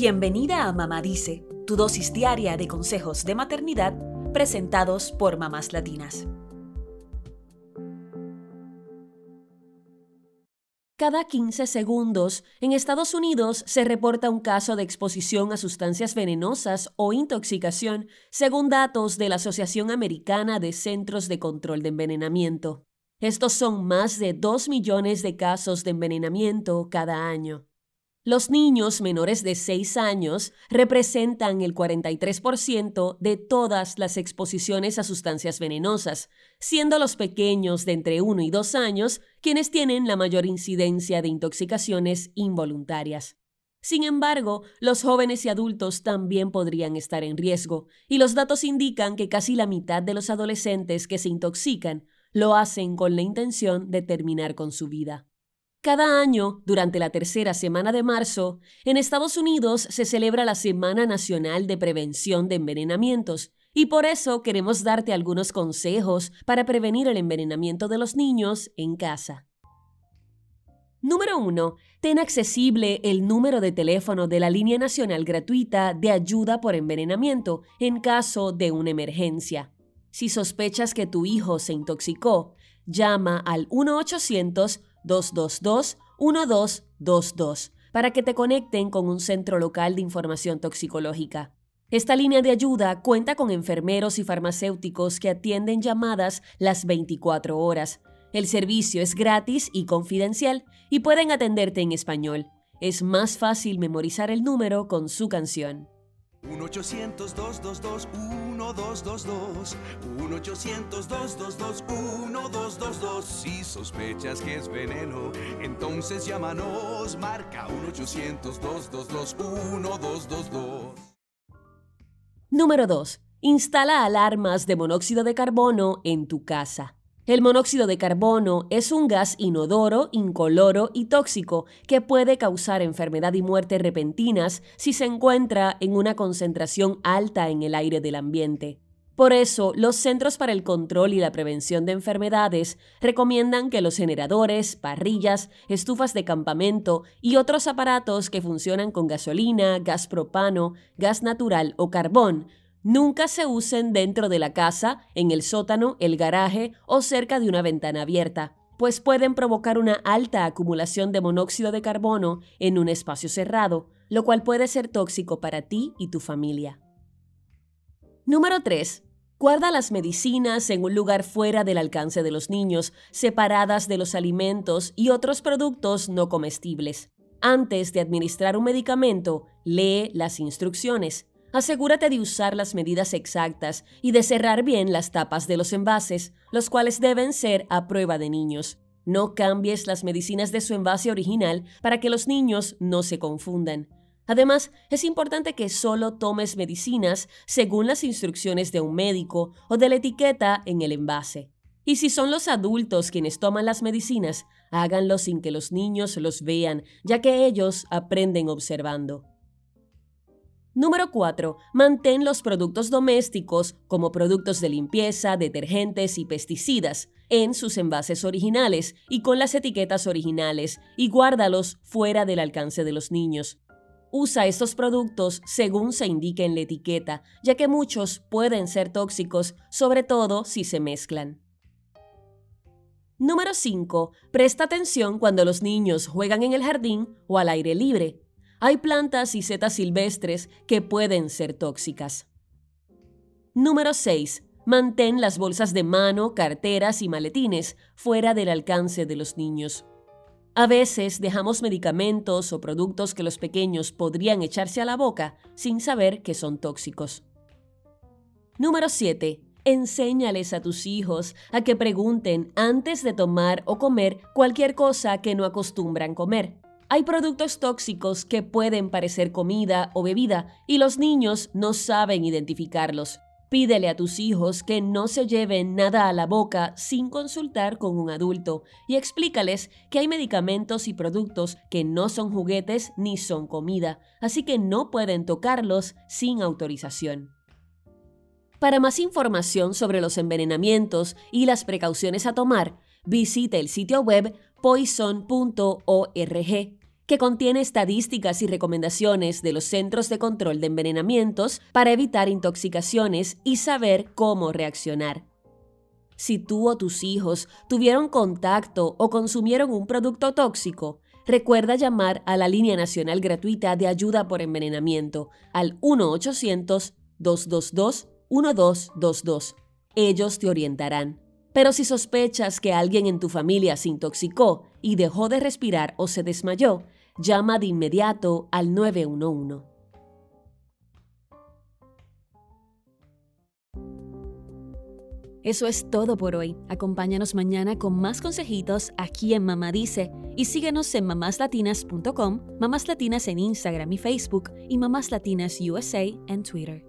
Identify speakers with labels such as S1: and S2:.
S1: Bienvenida a Mamá Dice, tu dosis diaria de consejos de maternidad presentados por mamás latinas. Cada 15 segundos, en Estados Unidos se reporta un caso de exposición a sustancias venenosas o intoxicación, según datos de la Asociación Americana de Centros de Control de Envenenamiento. Estos son más de 2 millones de casos de envenenamiento cada año. Los niños menores de 6 años representan el 43% de todas las exposiciones a sustancias venenosas, siendo los pequeños de entre 1 y 2 años quienes tienen la mayor incidencia de intoxicaciones involuntarias. Sin embargo, los jóvenes y adultos también podrían estar en riesgo, y los datos indican que casi la mitad de los adolescentes que se intoxican lo hacen con la intención de terminar con su vida. Cada año, durante la tercera semana de marzo, en Estados Unidos se celebra la Semana Nacional de Prevención de Envenenamientos, y por eso queremos darte algunos consejos para prevenir el envenenamiento de los niños en casa. Número 1. Ten accesible el número de teléfono de la línea nacional gratuita de ayuda por envenenamiento en caso de una emergencia. Si sospechas que tu hijo se intoxicó, llama al 1-800 222-1222 para que te conecten con un centro local de información toxicológica. Esta línea de ayuda cuenta con enfermeros y farmacéuticos que atienden llamadas las 24 horas. El servicio es gratis y confidencial y pueden atenderte en español. Es más fácil memorizar el número con su canción.
S2: 1-800-222-1222. 1-800-222-1222. Si sospechas que es veneno, entonces llámanos. Marca 1-800-222-1222.
S1: Número 2. Instala alarmas de monóxido de carbono en tu casa. El monóxido de carbono es un gas inodoro, incoloro y tóxico que puede causar enfermedad y muerte repentinas si se encuentra en una concentración alta en el aire del ambiente. Por eso, los Centros para el Control y la Prevención de Enfermedades recomiendan que los generadores, parrillas, estufas de campamento y otros aparatos que funcionan con gasolina, gas propano, gas natural o carbón Nunca se usen dentro de la casa, en el sótano, el garaje o cerca de una ventana abierta, pues pueden provocar una alta acumulación de monóxido de carbono en un espacio cerrado, lo cual puede ser tóxico para ti y tu familia. Número 3. Guarda las medicinas en un lugar fuera del alcance de los niños, separadas de los alimentos y otros productos no comestibles. Antes de administrar un medicamento, lee las instrucciones. Asegúrate de usar las medidas exactas y de cerrar bien las tapas de los envases, los cuales deben ser a prueba de niños. No cambies las medicinas de su envase original para que los niños no se confundan. Además, es importante que solo tomes medicinas según las instrucciones de un médico o de la etiqueta en el envase. Y si son los adultos quienes toman las medicinas, háganlo sin que los niños los vean, ya que ellos aprenden observando. Número 4. Mantén los productos domésticos, como productos de limpieza, detergentes y pesticidas, en sus envases originales y con las etiquetas originales y guárdalos fuera del alcance de los niños. Usa estos productos según se indique en la etiqueta, ya que muchos pueden ser tóxicos, sobre todo si se mezclan. Número 5. Presta atención cuando los niños juegan en el jardín o al aire libre hay plantas y setas silvestres que pueden ser tóxicas. Número 6. Mantén las bolsas de mano, carteras y maletines fuera del alcance de los niños. A veces dejamos medicamentos o productos que los pequeños podrían echarse a la boca sin saber que son tóxicos. Número 7. Enséñales a tus hijos a que pregunten antes de tomar o comer cualquier cosa que no acostumbran comer. Hay productos tóxicos que pueden parecer comida o bebida y los niños no saben identificarlos. Pídele a tus hijos que no se lleven nada a la boca sin consultar con un adulto y explícales que hay medicamentos y productos que no son juguetes ni son comida, así que no pueden tocarlos sin autorización. Para más información sobre los envenenamientos y las precauciones a tomar, visite el sitio web poison.org que contiene estadísticas y recomendaciones de los Centros de Control de Envenenamientos para evitar intoxicaciones y saber cómo reaccionar. Si tú o tus hijos tuvieron contacto o consumieron un producto tóxico, recuerda llamar a la línea nacional gratuita de ayuda por envenenamiento al 1-800-222-1222. Ellos te orientarán. Pero si sospechas que alguien en tu familia se intoxicó y dejó de respirar o se desmayó, llama de inmediato al 911. Eso es todo por hoy. Acompáñanos mañana con más consejitos aquí en Mamá Dice y síguenos en mamáslatinas.com, Mamás Latinas en Instagram y Facebook y Mamás Latinas USA en Twitter.